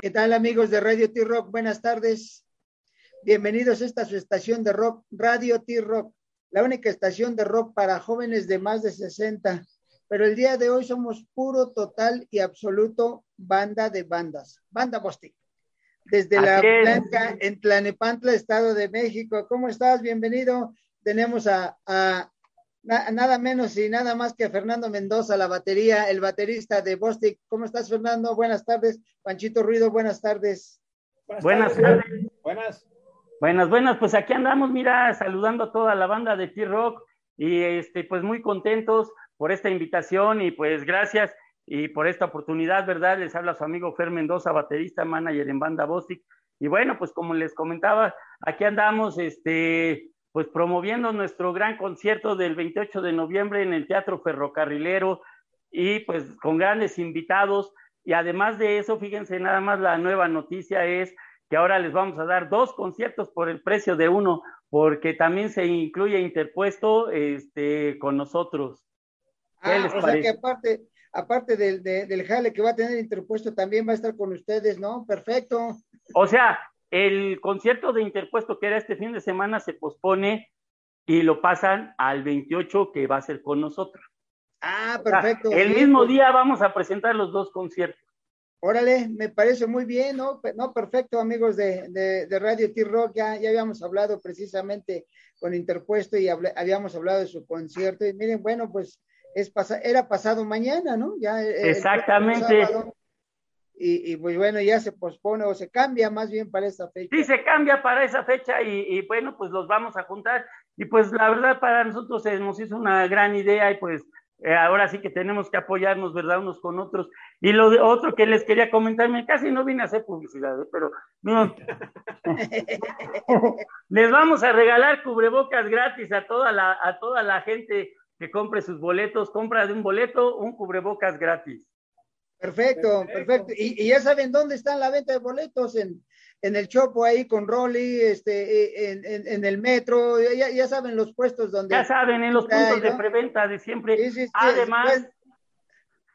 ¿Qué tal amigos de Radio T-Rock? Buenas tardes. Bienvenidos a esta su estación de rock, Radio T-Rock, la única estación de rock para jóvenes de más de 60. Pero el día de hoy somos puro, total y absoluto banda de bandas. Banda Bostic. Desde la Blanca, en Tlanepantla, Estado de México. ¿Cómo estás? Bienvenido. Tenemos a, a nada menos y nada más que a Fernando Mendoza, la batería, el baterista de Bostic. ¿Cómo estás, Fernando? Buenas tardes. Panchito Ruido, buenas tardes. Buenas, tardes. Buenas. Buenas, buenas. Pues aquí andamos, mira, saludando a toda la banda de T-Rock y este, pues muy contentos por esta invitación y pues gracias y por esta oportunidad, ¿verdad? Les habla su amigo Fer Mendoza, baterista, manager en banda Bostic. Y bueno, pues como les comentaba, aquí andamos, este, pues promoviendo nuestro gran concierto del 28 de noviembre en el Teatro Ferrocarrilero y pues con grandes invitados. Y además de eso, fíjense nada más la nueva noticia es que ahora les vamos a dar dos conciertos por el precio de uno, porque también se incluye interpuesto este, con nosotros. ¿Qué ah, les o sea que aparte, aparte del, del jale que va a tener interpuesto, también va a estar con ustedes, ¿no? Perfecto. O sea, el concierto de interpuesto que era este fin de semana se pospone y lo pasan al 28 que va a ser con nosotros. Ah, perfecto. el mismo pues. día vamos a presentar los dos conciertos. Órale, me parece muy bien, ¿no? No, perfecto, amigos de, de, Radio T-Rock, ya, ya habíamos hablado precisamente con Interpuesto y habíamos hablado de su concierto. Y miren, bueno, pues es era pasado mañana, ¿no? Ya Exactamente y, pues bueno, ya se pospone o se cambia más bien para esa fecha. Sí, se cambia para esa fecha y, bueno, pues los vamos a juntar. Y pues la verdad para nosotros se nos hizo una gran idea y pues eh, ahora sí que tenemos que apoyarnos, ¿verdad? Unos con otros. Y lo de, otro que les quería comentarme, casi no vine a hacer publicidad, ¿eh? pero no. les vamos a regalar cubrebocas gratis a toda la, a toda la gente que compre sus boletos, compra de un boleto, un cubrebocas gratis. Perfecto, perfecto. Y, ya saben dónde está la venta de boletos, en, en el Chopo ahí con Rolly, este, en, en, el metro, ya, ya, saben los puestos donde... Ya saben, en los puntos de preventa de siempre. Además,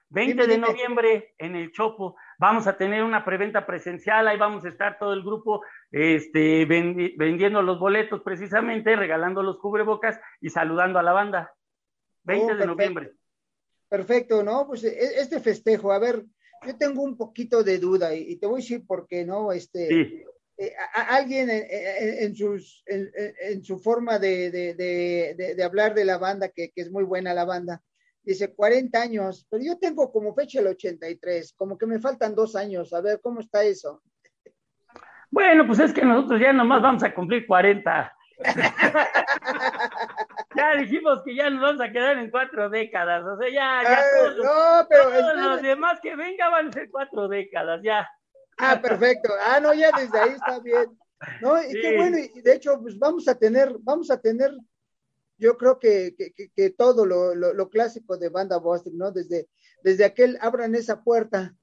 20 de noviembre en el Chopo vamos a tener una preventa presencial, ahí vamos a estar todo el grupo este, vendiendo los boletos precisamente, regalando los cubrebocas y saludando a la banda. 20 de noviembre. Perfecto, ¿no? Pues e, este festejo, a ver, yo tengo un poquito de duda y, te voy a decir por qué, ¿no? Este, eh, alguien en, sus, en, su forma de, de, de, hablar de la banda, que, que, es muy buena la banda, dice 40 años, pero yo tengo como fecha el 83, como que me faltan dos años, a ver, ¿cómo está eso? Bueno, pues es que nosotros ya nomás vamos a cumplir 40. ya dijimos que ya nos vamos a quedar en cuatro décadas, o sea, ya, ya ah, no, pero todos los demás que vengan van a ser cuatro décadas, ya. Ah, perfecto. Ah, no, ya desde ahí está bien. No, y qué bueno, y de hecho, pues vamos a tener, vamos a tener, yo creo que, que, que, todo lo, lo, clásico de banda Boston, ¿no? Desde, desde aquel abran esa puerta.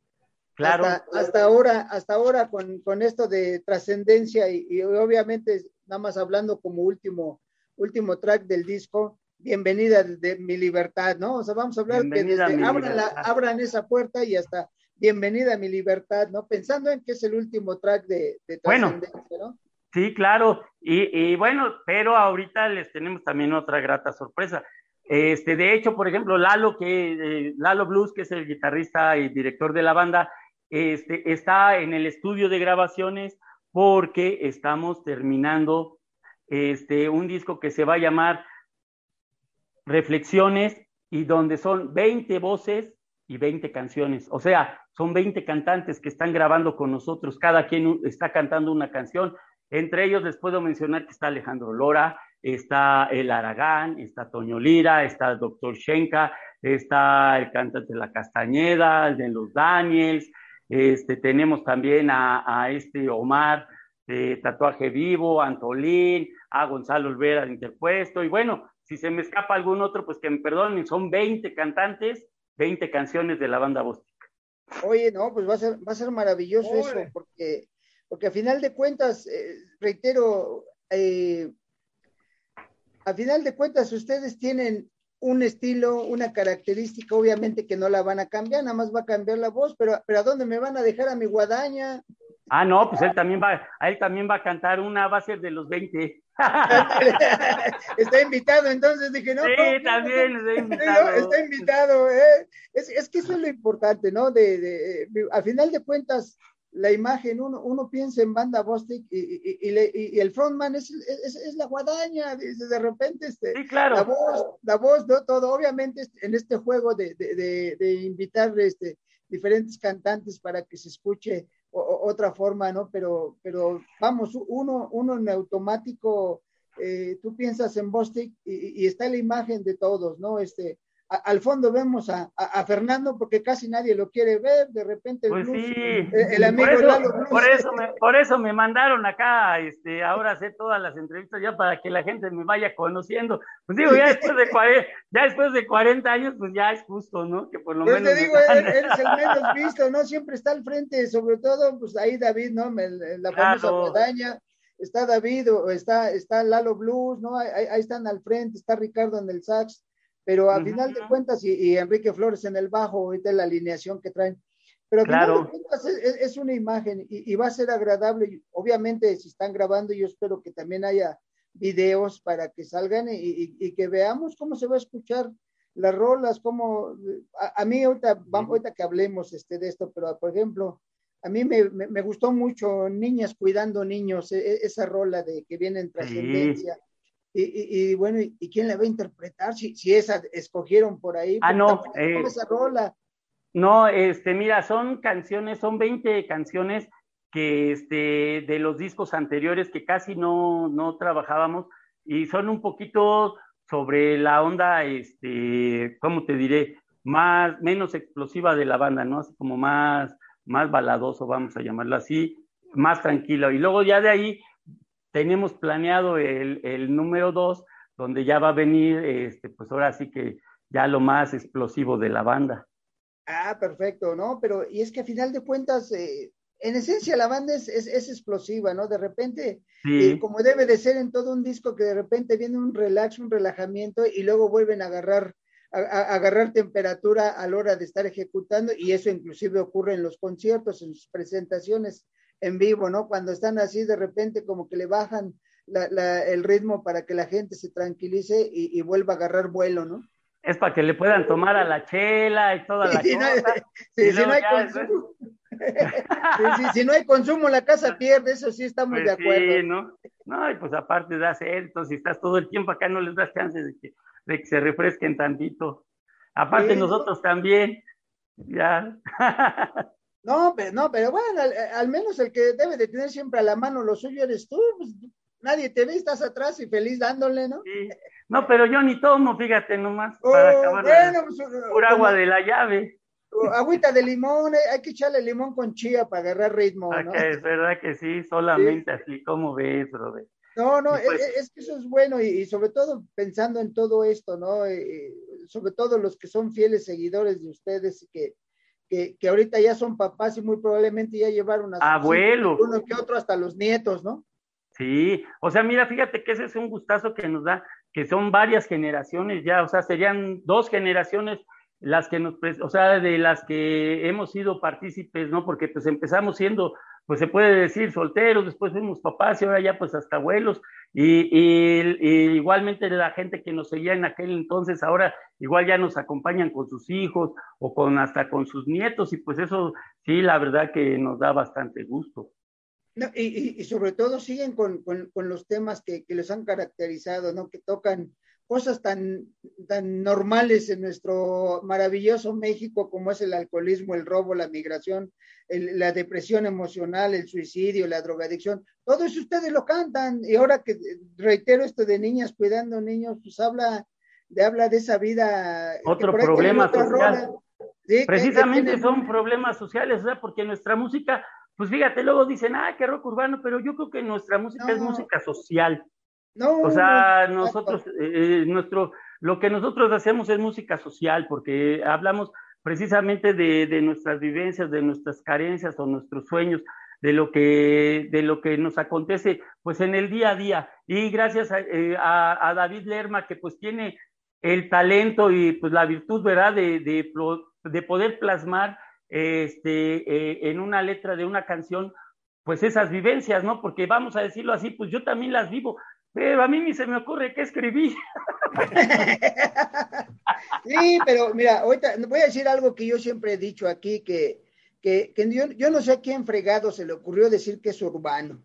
Claro. Hasta, ahora, hasta ahora con, con esto de trascendencia y, y obviamente nada más hablando como último, último track del disco, Bienvenida de mi libertad, ¿no? O sea, vamos a hablar que desde abran, la, abran, esa puerta y hasta Bienvenida a mi libertad, ¿no? Pensando en que es el último track de, de bueno, ¿no? Sí, claro, y, y, bueno, pero ahorita les tenemos también otra grata sorpresa. Este, de hecho, por ejemplo, Lalo, que, eh, Lalo Blues, que es el guitarrista y director de la banda, este, está en el estudio de grabaciones porque estamos terminando este, un disco que se va a llamar Reflexiones y donde son 20 voces y 20 canciones. O sea, son 20 cantantes que están grabando con nosotros, cada quien está cantando una canción. Entre ellos les puedo mencionar que está Alejandro Lora, está El Aragán, está Toño Lira, está el Doctor Shenka, está el cantante de La Castañeda, el de los Daniels, este, tenemos también a, este Omar de Tatuaje Vivo, Antolín, a Gonzalo Olvera de Interpuesto, y bueno, si se me escapa algún otro, pues que me perdonen, son 20 cantantes, 20 canciones de la banda Bostic. Oye, no, pues va a ser, va a ser maravilloso eso, porque, porque a final de cuentas, eh, reitero, eh, a final de cuentas ustedes tienen un estilo, una característica, obviamente que no la van a cambiar, nada más va a cambiar la voz, pero, pero ¿a dónde me van a dejar a mi guadaña? Ah, no, pues él también va, él también va a cantar una, va a ser de los 20. está invitado, entonces dije, no. Sí, también está invitado. Está invitado, ¿eh? es, es, que eso es lo importante, ¿no? De, de, al final de cuentas, la imagen, uno, uno piensa en banda Bostic y, y, y, y el frontman es, es, es, la guadaña, de repente este, sí, claro. la voz, la voz, ¿no? todo, obviamente este, en este juego de, de, de, invitar este, diferentes cantantes para que se escuche o, otra forma, ¿no? Pero, pero vamos, uno, uno en automático, eh, tú piensas en Bostic y, y, está la imagen de todos, ¿no? Este, al fondo vemos a, a, Fernando porque casi nadie lo quiere ver, de repente el, pues blues, sí. el, amigo por eso, Lalo Blues. Por eso, me, por eso me mandaron acá este, ahora hacer todas las entrevistas ya para que la gente me vaya conociendo. Pues digo, ya después de 40, ya después de 40 años, pues ya es justo, ¿no? Que por lo pues menos. te digo, eres, eres el menos visto, ¿no? Siempre está al frente, sobre todo, pues ahí David, ¿no? La famosa Claro. Está David, o está, está Lalo Blues, ¿no? Ahí, ahí están al frente, está Ricardo en el sax pero a Ujú. final de cuentas, y, y, Enrique Flores en el bajo, ahorita la alineación que traen, pero a Claro. final de cuentas es, es, es una imagen y, y, va a ser agradable. Obviamente, si están grabando, yo espero que también haya videos para que salgan y, y, que veamos cómo se va a escuchar las rolas, cómo a, a mí ahorita, vamos, ahorita que hablemos este, de esto, pero por ejemplo, a mí me, me, me gustó mucho Niñas Cuidando Niños, e, esa rola de que viene en trascendencia. Sí. Y, y, y, bueno, ¿y quién la va a interpretar? Si, si esa escogieron por ahí. Ah, no. Eh, esa rola? No, este, mira, son canciones, son 20 canciones que este, de los discos anteriores que casi no, no trabajábamos y son un poquito sobre la onda, este, ¿cómo te diré? Más, menos explosiva de la banda, ¿no? Así como más, más baladoso, vamos a llamarlo así, más tranquilo. Y luego ya de ahí tenemos planeado el, el número dos, donde ya va a venir, este, pues ahora sí que ya lo más explosivo de la banda. Ah, perfecto, ¿no? Pero, y es que a final de cuentas, eh, en esencia la banda es, es, es, explosiva, ¿no? De repente, sí. eh, como debe de ser en todo un disco, que de repente viene un relax, un relajamiento y luego vuelven a agarrar, a, a agarrar temperatura a la hora de estar ejecutando y eso inclusive ocurre en los conciertos, en sus presentaciones en vivo, ¿no? Cuando están así de repente como que le bajan la, la, el ritmo para que la gente se tranquilice y, y, vuelva a agarrar vuelo, ¿no? Es para que le puedan tomar a la chela y toda la cosa. No, si no hay consumo. si no hay consumo, la casa pierde, eso sí estamos pues de acuerdo. Sí, ¿no? No, y pues aparte das esto, si estás todo el tiempo acá no les das chance de que, de que se refresquen tantito. Aparte sí, nosotros también, ya. No, pero, no, pero bueno, al, al, menos el que debe de tener siempre a la mano lo suyo eres tú. Pues, nadie te ve, estás atrás y feliz dándole, ¿no? Sí. No, pero yo ni tomo, fíjate nomás, oh, para acabar bueno, pues, pura agua de la llave. Agüita de limón, eh, hay que echarle limón con chía para agarrar ritmo, ¿no? Okay, es verdad que sí, solamente sí. así, ¿cómo ves, brother? No, no, pues, es, es, que eso es bueno y, y, sobre todo pensando en todo esto, ¿no? Y, sobre todo los que son fieles seguidores de ustedes que, que, que, ahorita ya son papás y muy probablemente ya llevaron a sus abuelos, uno que otro hasta los nietos, ¿no? Sí, o sea, mira, fíjate que ese es un gustazo que nos da, que son varias generaciones ya, o sea, serían dos generaciones las que nos, o sea, de las que hemos sido partícipes, ¿no? Porque pues empezamos siendo, pues se puede decir, solteros, después fuimos papás y ahora ya pues hasta abuelos, y, igualmente la gente que nos seguía en aquel entonces, ahora igual ya nos acompañan con sus hijos o con hasta con sus nietos, y pues eso sí, la verdad que nos da bastante gusto. Y, sobre todo siguen con, con, los temas que, que, les han caracterizado, ¿no? Que tocan cosas tan, tan normales en nuestro maravilloso México como es el alcoholismo, el robo, la migración, el, la depresión emocional, el suicidio, la drogadicción. Todo eso ustedes lo cantan. Y ahora que reitero esto de niñas cuidando niños, pues habla de, habla de esa vida. Otro problema social. ¿sí? Precisamente que, que son problemas sociales, sea, porque nuestra música pues fíjate, luego dicen, ah, qué rock urbano, pero yo creo que nuestra música no. es música social. No, o sea, no, nosotros, eh, nuestro, lo que nosotros hacemos es música social, porque hablamos precisamente de, de, nuestras vivencias, de nuestras carencias o nuestros sueños, de lo que, de lo que nos acontece, pues en el día a día. Y gracias a, eh, a, a David Lerma, que pues tiene el talento y pues la virtud, ¿verdad? De, de, de poder plasmar este, eh, en una letra de una canción, pues esas vivencias, ¿no? Porque vamos a decirlo así, pues yo también las vivo, pero a mí ni se me ocurre qué escribí. sí, pero mira, ahorita voy a decir algo que yo siempre he dicho aquí, que, que, yo, no sé a quién fregado se le ocurrió decir que es urbano.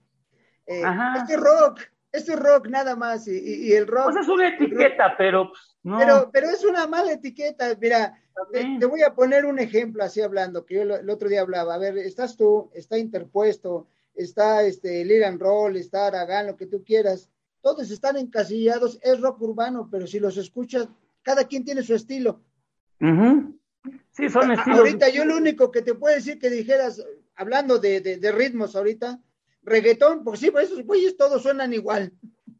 Eh, este rock, este rock nada más, y, el rock. Pues es una etiqueta, pero pues, no. Pero, pero es una mala etiqueta, mira, te, voy a poner un ejemplo así hablando, que yo el otro día hablaba. A ver, estás tú, está interpuesto, está este Liran Roll, está Aragán, lo que tú quieras. Todos están encasillados, es rock urbano, pero si los escuchas, cada quien tiene su estilo. Sí, son estilos. Ahorita yo lo único que te puedo decir que dijeras, hablando de, de, ritmos ahorita, reggaetón, porque sí, pues esos güeyes todos suenan igual.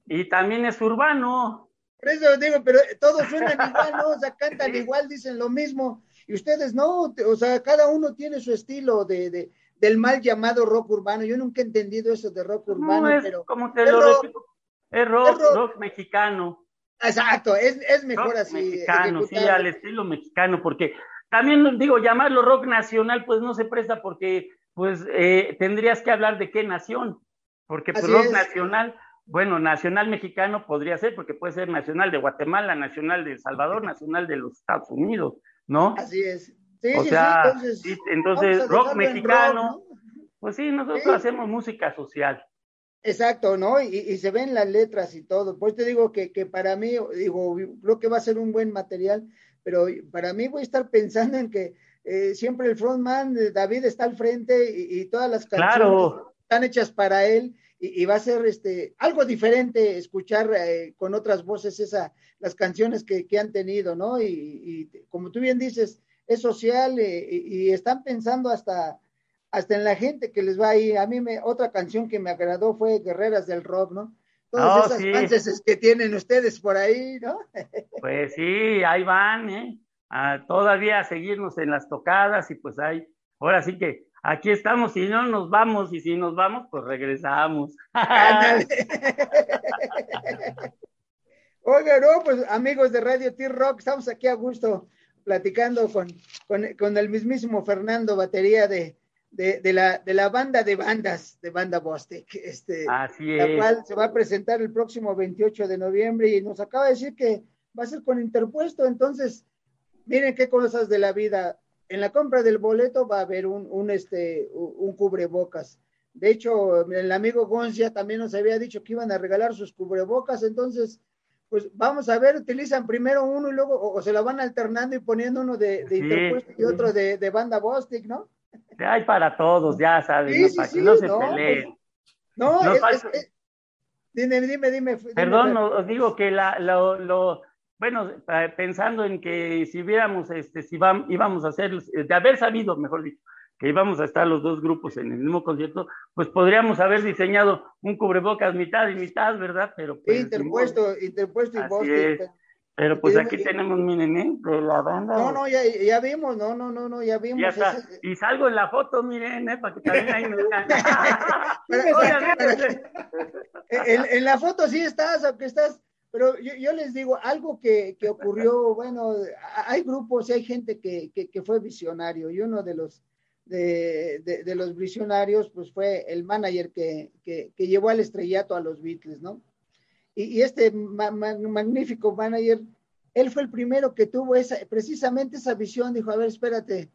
Y también es urbano. Por eso digo, pero todos suenan igual, ¿no? O sea, cantan igual, dicen lo mismo. Y ustedes no, o sea, cada uno tiene su estilo de, de del mal llamado rock urbano. Yo nunca he entendido eso de rock urbano, es, pero. Como te lo rock, es rock, rock, mexicano. Exacto, es, es mejor así. Mexicano, sí, al estilo mexicano, porque también digo, llamarlo rock nacional, pues no se presta porque, pues, eh, tendrías que hablar de qué nación, porque pues, rock nacional bueno, nacional mexicano podría ser, porque puede ser nacional de Guatemala, nacional de El Salvador, nacional de los Estados Unidos, ¿no? Así es. Sí, o sea, entonces, entonces rock mexicano, pues sí, nosotros hacemos música social. Exacto, ¿no? Y, se ven las letras y todo. Pues te digo que, que para mí, digo, creo que va a ser un buen material, pero para mí voy a estar pensando en que eh, siempre el frontman, David, está al frente y, todas las canciones están hechas para él y, va a ser este, algo diferente escuchar eh, con otras voces esa, las canciones que, que han tenido, ¿no? Y, como tú bien dices, es social eh, y, están pensando hasta, hasta en la gente que les va ahí. A mí me, otra canción que me agradó fue Guerreras del Rock, ¿no? Todas oh, esas que tienen ustedes por ahí, ¿no? pues sí, ahí van, ¿eh? todavía a seguirnos en las tocadas y pues ahí, ahora sí que aquí estamos, si no nos vamos, y si nos vamos, pues regresamos. Oiga, no, pues amigos de Radio T-Rock, estamos aquí a gusto platicando con, con, el mismísimo Fernando, batería de, de, la, de la banda de bandas de Banda Bostek, este, Así la cual se va a presentar el próximo 28 de noviembre y nos acaba de decir que va a ser con interpuesto, entonces, miren qué cosas de la vida. En la compra del boleto va a haber un, un, este, un cubrebocas. De hecho, el amigo Goncia también nos había dicho que iban a regalar sus cubrebocas, entonces, pues vamos a ver, utilizan primero uno y luego, o, se lo van alternando y poniendo uno de, de interpuesto y otro de, de, banda Bostic, ¿no? Hay para todos, ya sabes, para que no se peleen. no, es, dime, dime, dime. Perdón, os digo que la, lo, lo bueno, pensando en que si hubiéramos, este, si íbamos a hacer, de haber sabido, mejor dicho, que íbamos a estar los dos grupos en el mismo concierto, pues podríamos haber diseñado un cubrebocas mitad y mitad, ¿verdad? Pero pues, interpuesto, interpuesto y vos. Pero pues aquí tenemos, miren, ¿eh? De la banda. No, no, ya, ya vimos, no, no, no, no, ya vimos. Y salgo en la foto, miren, ¿eh? Para que también ahí me vean. en, en, la foto sí estás, aunque estás pero yo, les digo, algo que, ocurrió, bueno, hay grupos y hay gente que, fue visionario y uno de los, de, los visionarios pues fue el manager que, llevó al estrellato a los Beatles, ¿no? Y, este magnífico manager, él fue el primero que tuvo esa, precisamente esa visión, dijo, a ver, espérate,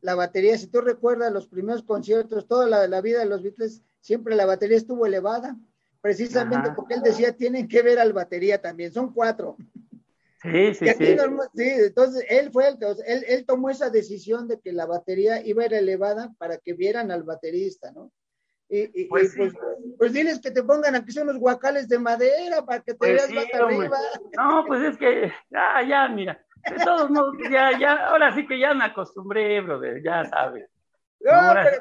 la batería, si tú recuerdas los primeros conciertos, toda la, la vida de los Beatles, siempre la batería estuvo elevada precisamente porque él decía, tienen que ver al batería también, son cuatro. Sí, sí, sí. sí. Entonces, él fue el que, él, él, tomó esa decisión de que la batería iba a ir elevada para que vieran al baterista, ¿no? Y, pues, pues, pues, diles que te pongan aquí son los guacales de madera para que te pues veas más arriba. No, pues es que, ya, ya, mira, de todos modos, ya, ya, ahora sí que ya me acostumbré, brother, ya sabes. No,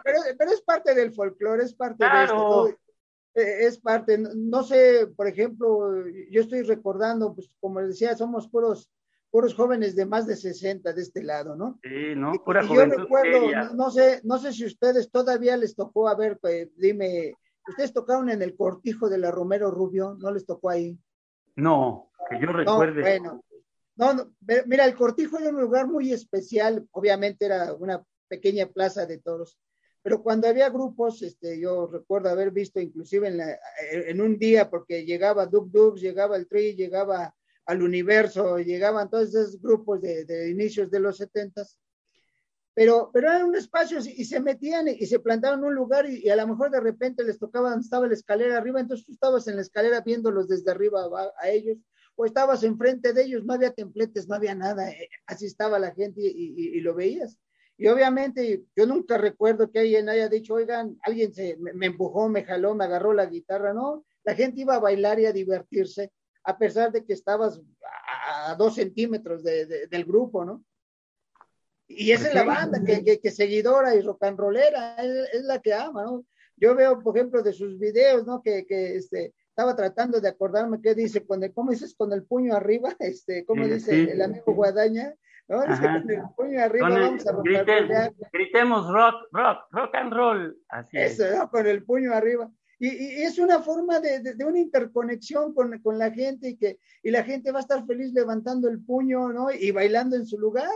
pero, pero, es parte del folclore, es parte de esto. Eh, es parte, no sé, por ejemplo, yo estoy recordando, pues como les decía, somos puros, puros jóvenes de más de 60 de este lado, ¿no? Sí, ¿no? Pura y yo recuerdo, no, sé, no sé si ustedes todavía les tocó, a ver, pues, dime, ustedes tocaron en el cortijo de la Romero Rubio, ¿no les tocó ahí? No, que yo recuerde. bueno, No, no, mira, el Cortijo era un lugar muy especial, obviamente era una pequeña plaza de toros, pero cuando había grupos, este, yo recuerdo haber visto inclusive en, en un día, porque llegaba Dub Dubs, llegaba el Tri, llegaba al Universo, llegaban todos esos grupos de, inicios de los setentas, pero, pero eran un espacio y se metían y, se plantaban en un lugar y, a lo mejor de repente les tocaba estaba la escalera arriba, entonces tú estabas en la escalera viéndolos desde arriba a, ellos, o estabas enfrente de ellos, no había templetes, no había nada, eh, así estaba la gente y, lo veías. Y obviamente yo nunca recuerdo que alguien haya dicho, oigan, alguien se, me, empujó, me jaló, me agarró la guitarra, no, la gente iba a bailar y a divertirse, a pesar de que estabas a, dos centímetros del grupo, ¿no? Y esa es la banda que, que, seguidora y rock and rollera, es, la que ama, ¿no? Yo veo, por ejemplo, de sus videos, ¿no? Que, que este, estaba tratando de acordarme qué dice, con el, ¿cómo dices con el puño arriba? Este, ¿Cómo dice el amigo Guadaña? ¿no? Dice con el puño arriba vamos a rock Gritemos rock, rock, rock and roll. Así Eso, ¿no? Con el puño arriba. Y, es una forma de, de, de, una interconexión con, con, la gente y que y la gente va a estar feliz levantando el puño, ¿no? Y bailando en su lugar.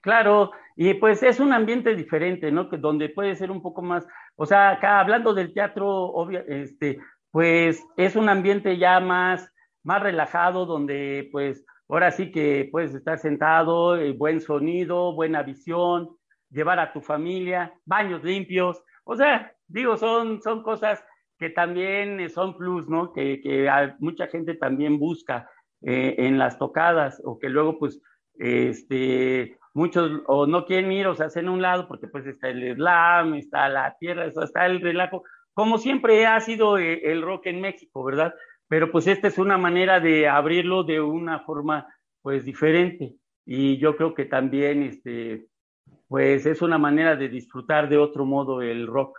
Claro, y pues es un ambiente diferente, ¿no? Que donde puede ser un poco más, o sea, acá hablando del teatro, obvio, este, pues es un ambiente ya más, más relajado, donde pues ahora sí que puedes estar sentado, eh, buen sonido, buena visión, llevar a tu familia, baños limpios, o sea, digo, son, son cosas que también son plus, ¿no? Que, mucha gente también busca eh, en las tocadas, o que luego pues, este, muchos o no quieren ir o se hacen a un lado porque pues está el slam, está la tierra, está el relajo, como siempre ha sido eh, el rock en México, ¿verdad? Pero pues esta es una manera de abrirlo de una forma pues diferente y yo creo que también este pues es una manera de disfrutar de otro modo el rock.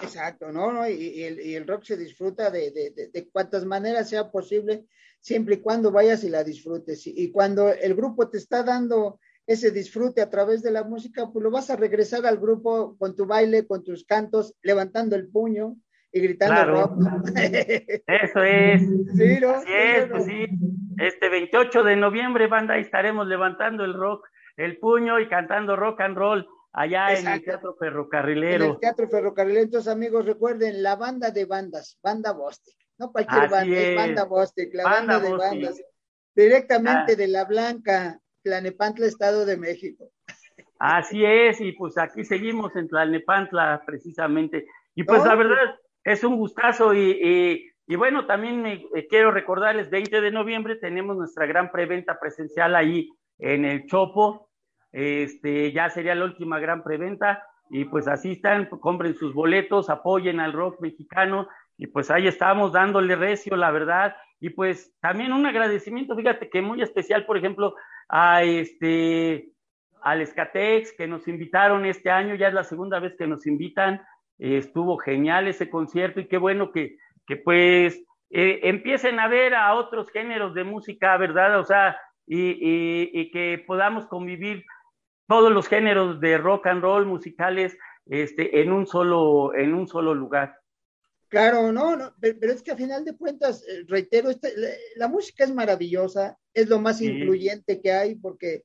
Exacto, ¿no? ¿no? Y, el, y, el, rock se disfruta de, de, de, cuantas maneras sea posible, siempre y cuando vayas y la disfrutes. y cuando el grupo te está dando ese disfrute a través de la música, pues lo vas a regresar al grupo con tu baile, con tus cantos, levantando el puño y gritando rock. Eso es. Sí, ¿no? Así es, pues sí. Este 28 de noviembre, banda, estaremos levantando el rock, el puño y cantando rock and roll allá en el Teatro Ferrocarrilero. En el Teatro Ferrocarrilero. Entonces, amigos, recuerden, la banda de bandas, banda Bostic. No cualquier banda, es. banda Bostic, la banda, de bandas. Directamente ah. de La Blanca, Tlalnepantla, Estado de México. Así es, y pues aquí seguimos en Tlalnepantla precisamente. Y pues la verdad es un gustazo y, y, bueno, también me, eh, quiero recordarles, 20 de noviembre tenemos nuestra gran preventa presencial ahí en el Chopo. Este, ya sería la última gran preventa y pues así están, compren sus boletos, apoyen al rock mexicano y pues ahí estamos dándole recio, la verdad. Y pues también un agradecimiento, fíjate que muy especial, por ejemplo, a este, al Escatex, que nos invitaron este año, ya es la segunda vez que nos invitan, estuvo genial ese concierto y qué bueno que, que pues eh, empiecen a ver a otros géneros de música, ¿verdad? O sea, y, y, que podamos convivir todos los géneros de rock and roll musicales este, en, un solo, en un solo lugar. Claro, no, no, pero, es que a final de cuentas, eh, reitero, este, la, música es maravillosa, es lo más influyente que hay porque,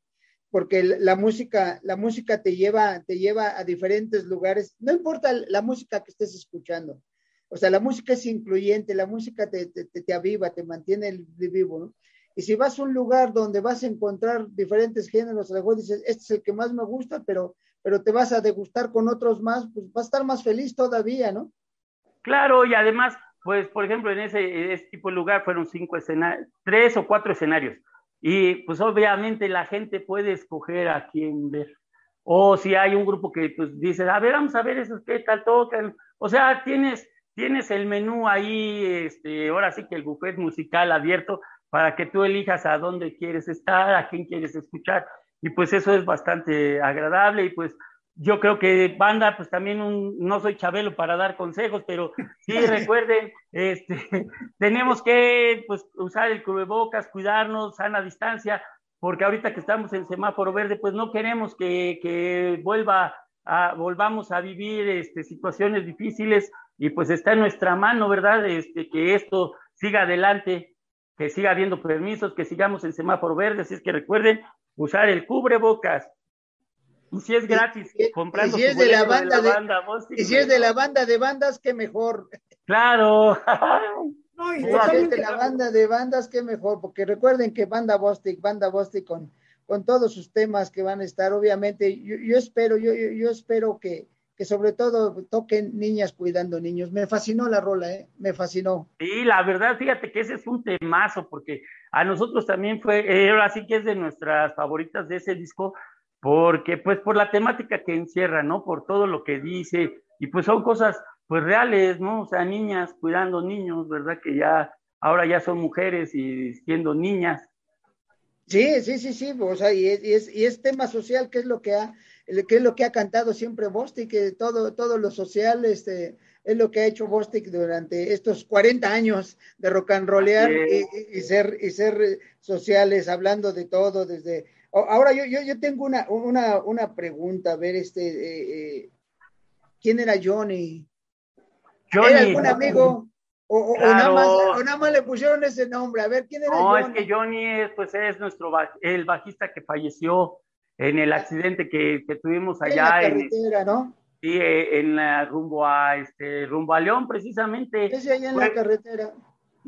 porque la música, la música te lleva, te lleva a diferentes lugares, no importa la música que estés escuchando, o sea, la música es incluyente, la música te, te, te aviva, te mantiene vivo, ¿no? Y si vas a un lugar donde vas a encontrar diferentes géneros, a lo mejor dices, este es el que más me gusta, pero, pero te vas a degustar con otros más, pues vas a estar más feliz todavía, ¿no? Claro, y además, pues, por ejemplo, en ese, tipo de lugar fueron cinco escenarios, tres o cuatro escenarios. Y pues obviamente la gente puede escoger a quién ver. O si hay un grupo que pues dice, a ver, vamos a ver esos qué tal tocan. O sea, tienes, tienes el menú ahí, este, ahora sí que el buffet musical abierto para que tú elijas a dónde quieres estar, a quién quieres escuchar. Y pues eso es bastante agradable y pues yo creo que banda, pues también un, no soy Chabelo para dar consejos, pero sí recuerden, este, tenemos que pues usar el cubrebocas, cuidarnos, sana distancia, porque ahorita que estamos en semáforo verde, pues no queremos que, que vuelva a, volvamos a vivir este, situaciones difíciles y pues está en nuestra mano, ¿verdad? Este, que esto siga adelante. Que siga habiendo permisos, que sigamos en semáforo verde, así es que recuerden usar el cubrebocas. Y si es gratis, comprando y si es de la banda, de, y si es de la banda de bandas, qué mejor. Claro. no, y si es de la banda de bandas, qué mejor, porque recuerden que banda Bostic, banda Bostic con, con todos sus temas que van a estar, obviamente, yo, yo espero, yo, yo espero que, que sobre todo toquen niñas cuidando niños. Me fascinó la rola, ¿eh? Me fascinó. Sí, la verdad, fíjate que ese es un temazo, porque a nosotros también fue, eh, ahora sí que es de nuestras favoritas de ese disco, porque pues por la temática que encierra, ¿no? Por todo lo que dice, y pues son cosas pues reales, ¿no? O sea, niñas cuidando niños, ¿verdad? Que ya, ahora ya son mujeres y siendo niñas. Sí, sí, sí, sí, o sea, y es, y es tema social, que es lo que ha que es lo que ha cantado siempre Bostic, que todo, todo lo social este, es lo que ha hecho Bostic durante estos 40 años de rock and rollear y, ser, y ser sociales, hablando de todo, desde... Ahora yo, yo, yo tengo una, una, una pregunta, a ver, este, eh, eh, ¿quién era Johnny? Johnny. ¿Era algún amigo? O, nada más, o, nada más, le pusieron ese nombre. A ver, ¿quién era no, es que Johnny es, pues es nuestro, el bajista que falleció en el accidente que, que tuvimos allá. En la carretera, ¿no? Sí, eh, en la, rumbo a este rumbo a León, precisamente. Ese allá en la carretera.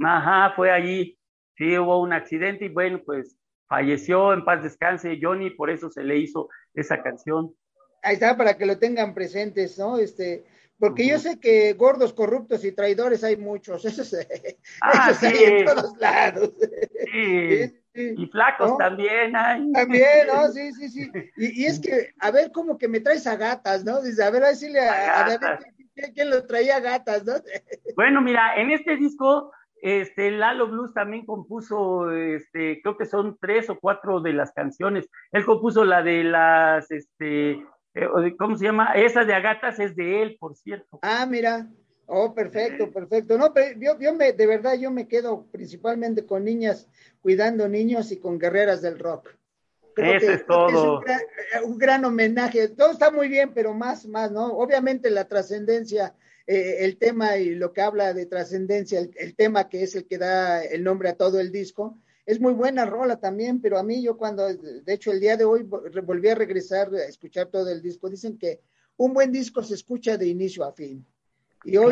Ajá, fue allí. Sí, hubo un accidente y bueno, pues falleció en paz descanse Johnny, por eso se le hizo esa canción. Ahí está, para que lo tengan presentes, ¿no? Este, porque yo sé que gordos, corruptos y traidores hay muchos, esos, ah, sí. hay en todos lados. Sí. Y flacos también hay. También, ¿no? Sí, sí, sí. Y, es que, a ver, como que me traes a gatas, ¿no? Dice, a ver, a decirle a, a David quién lo traía gatas, ¿no? Bueno, mira, en este disco, este, Lalo Blues también compuso, este, creo que son tres o cuatro de las canciones. Él compuso la de las, este, eh, ¿cómo se llama? Esa de Agatas es de él, por cierto. Ah, mira. Oh, perfecto, perfecto. No, pero yo, yo me, de verdad, yo me quedo principalmente con niñas cuidando niños y con guerreras del rock. Eso es todo. Es un, gran, homenaje. Todo está muy bien, pero más, más, ¿no? Obviamente la trascendencia, eh, el tema y lo que habla de trascendencia, el, tema que es el que da el nombre a todo el disco, es muy buena rola también, pero a mí yo cuando, de hecho el día de hoy volví a regresar a escuchar todo el disco, dicen que un buen disco se escucha de inicio a fin. Y hoy,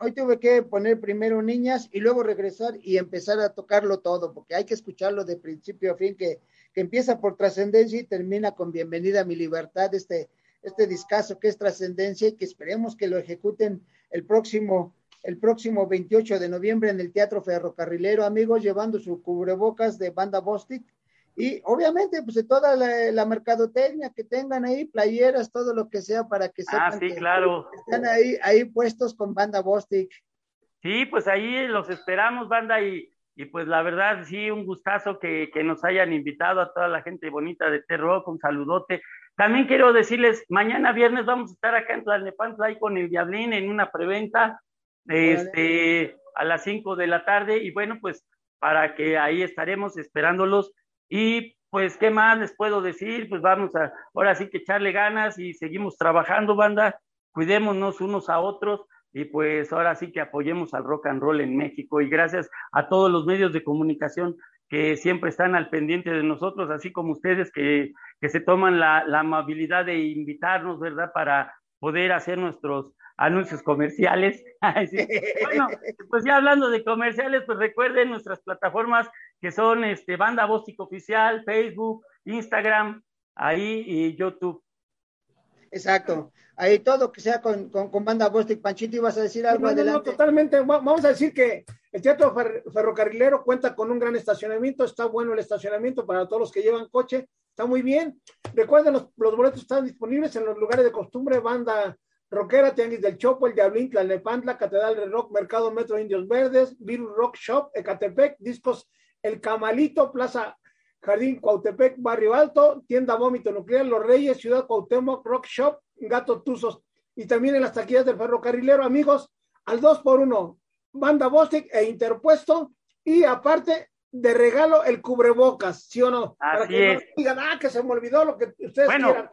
hoy, tuve que poner primero niñas y luego regresar y empezar a tocarlo todo, porque hay que escucharlo de principio a fin, que, que empieza por trascendencia y termina con Bienvenida a mi libertad, este, este discazo que es trascendencia y que esperemos que lo ejecuten el próximo, el próximo 28 de noviembre en el Teatro Ferrocarrilero, amigos, llevando su cubrebocas de banda Bostic y obviamente, pues de toda la, mercadotecnia que tengan ahí, playeras, todo lo que sea para que ah, sepan que claro. están ahí, ahí puestos con banda Bostic. Sí, pues ahí los esperamos, banda, y, y pues la verdad, sí, un gustazo que, que, nos hayan invitado a toda la gente bonita de Terro, un saludote. También quiero decirles, mañana viernes vamos a estar acá en Tlalnepantla ahí con el Diablín en una preventa, este, a las 5 de la tarde, y bueno, pues para que ahí estaremos esperándolos y pues, ¿qué más les puedo decir? Pues vamos a, ahora sí que echarle ganas y seguimos trabajando, banda. Cuidémonos unos a otros y pues ahora sí que apoyemos al rock and roll en México. Y gracias a todos los medios de comunicación que siempre están al pendiente de nosotros, así como ustedes que, que se toman la, la amabilidad de invitarnos, ¿verdad? Para poder hacer nuestros anuncios comerciales. bueno, pues ya hablando de comerciales, pues recuerden nuestras plataformas que son este, Banda Bóstico Oficial, Facebook, Instagram, ahí y YouTube. Exacto. Ahí todo que sea con, con, Banda Bostic. Panchito, ¿ibas a decir algo adelante? No, totalmente. Vamos a decir que el Teatro Ferrocarrilero cuenta con un gran estacionamiento. Está bueno el estacionamiento para todos los que llevan coche. Está muy bien. Recuerden, los, los boletos están disponibles en los lugares de costumbre. Banda Rockera, Tianguis del Chopo, El Diablín, Tlalnepantla, Catedral de Rock, Mercado Metro Indios Verdes, Virus Rock Shop, Ecatepec, Discos El Camalito, Plaza Jardín Cuautepec, Barrio Alto, Tienda Vómito Nuclear, Los Reyes, Ciudad Cuauhtémoc, Rock Shop, Gato Tuzos. Y también en las taquillas del ferrocarrilero, amigos, al 2 por 1 banda Bostic e interpuesto. Y aparte de regalo el cubrebocas, ¿sí o no? Para que no digan, ah, que se me olvidó lo que ustedes quieran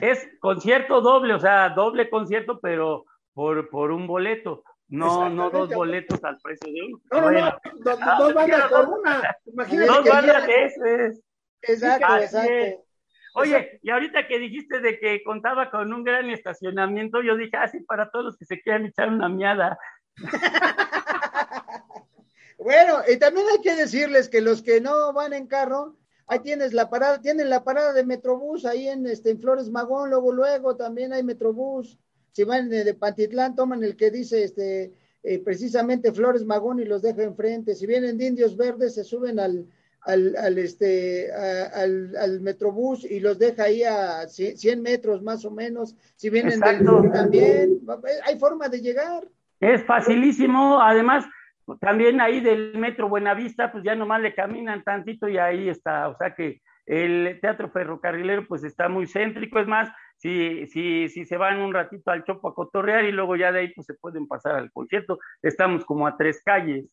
es concierto doble, o sea, doble concierto, pero por, por un boleto. No, no dos boletos al precio de uno. No, no, no, dos, dos bandas por una. Imagínate. Dos bandas de es. Exacto, exacto. Oye, y ahorita que dijiste de que contaba con un gran estacionamiento, yo dije, así ah, para todos los que se quieran echar una miada. bueno, y también hay que decirles que los que no van en carro, ahí tienes la parada, tienen la parada de Metrobús ahí en, este, en Flores Magón, luego, luego también hay Metrobús. Si van de, Pantitlán, toman el que dice este, eh, precisamente Flores Magón y los deja enfrente. Si vienen de Indios Verdes, se suben al, al, al este, al, al, Metrobús y los deja ahí a 100 metros más o menos. Si vienen del sur también, hay forma de llegar. Es facilísimo, además, también ahí del Metro Buenavista, pues ya nomás le caminan tantito y ahí está, o sea que el Teatro Ferrocarrilero pues está muy céntrico, es más, si, si, si se van un ratito al Chopo a cotorrear y luego ya de ahí pues se pueden pasar al concierto, estamos como a tres calles.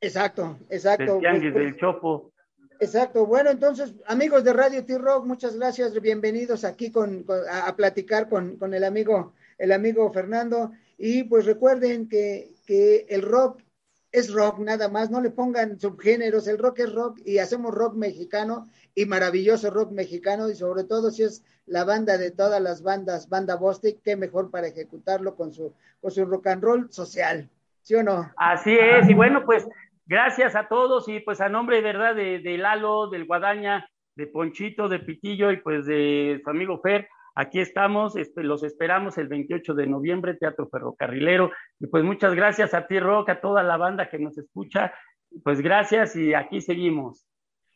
Exacto, exacto. Del pues, del Chopo. Exacto. Bueno, entonces, amigos de Radio T-Rock, muchas gracias. Bienvenidos aquí con, a, platicar con, con, el amigo, el amigo Fernando. Y pues recuerden que, que, el rock es rock, nada más. No le pongan subgéneros. El rock es rock y hacemos rock mexicano y maravilloso rock mexicano. Y sobre todo si es la banda de todas las bandas, banda Bostic, qué mejor para ejecutarlo con su, con su rock and roll social. ¿Sí o no? Así es. Y bueno, pues Gracias a todos y pues a nombre, ¿verdad? De, de Lalo, del Guadaña, de Ponchito, de Pitillo y pues de su amigo Fer, aquí estamos, este, los esperamos el 28 de noviembre, Teatro Ferrocarrilero. Y pues muchas gracias a ti, Rock, a toda la banda que nos escucha. Pues gracias y aquí seguimos.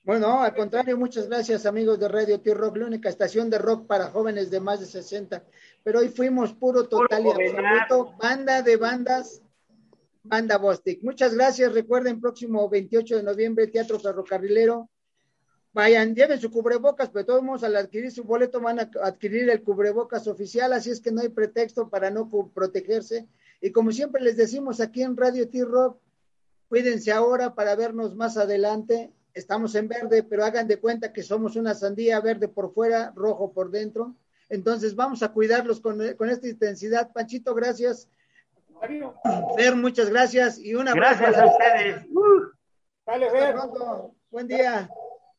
Bueno, al contrario, muchas gracias amigos de Radio T-Rock, la única estación de rock para jóvenes de más de 60. Pero hoy fuimos puro, total y absoluto, banda de bandas Banda Bostic. Muchas gracias. Recuerden, próximo 28 de noviembre, Teatro Ferrocarrilero. Vayan, lleven su cubrebocas, pero todos modos al adquirir su boleto van a adquirir el cubrebocas oficial, así es que no hay pretexto para no protegerse. Y como siempre les decimos aquí en Radio T-Rock, cuídense ahora para vernos más adelante. Estamos en verde, pero hagan de cuenta que somos una sandía verde por fuera, rojo por dentro. Entonces vamos a cuidarlos con, con esta intensidad. Panchito, gracias. Fer, muchas gracias y una Gracias a ustedes. Vale, Fer. Buen día.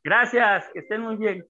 Gracias, que estén muy bien.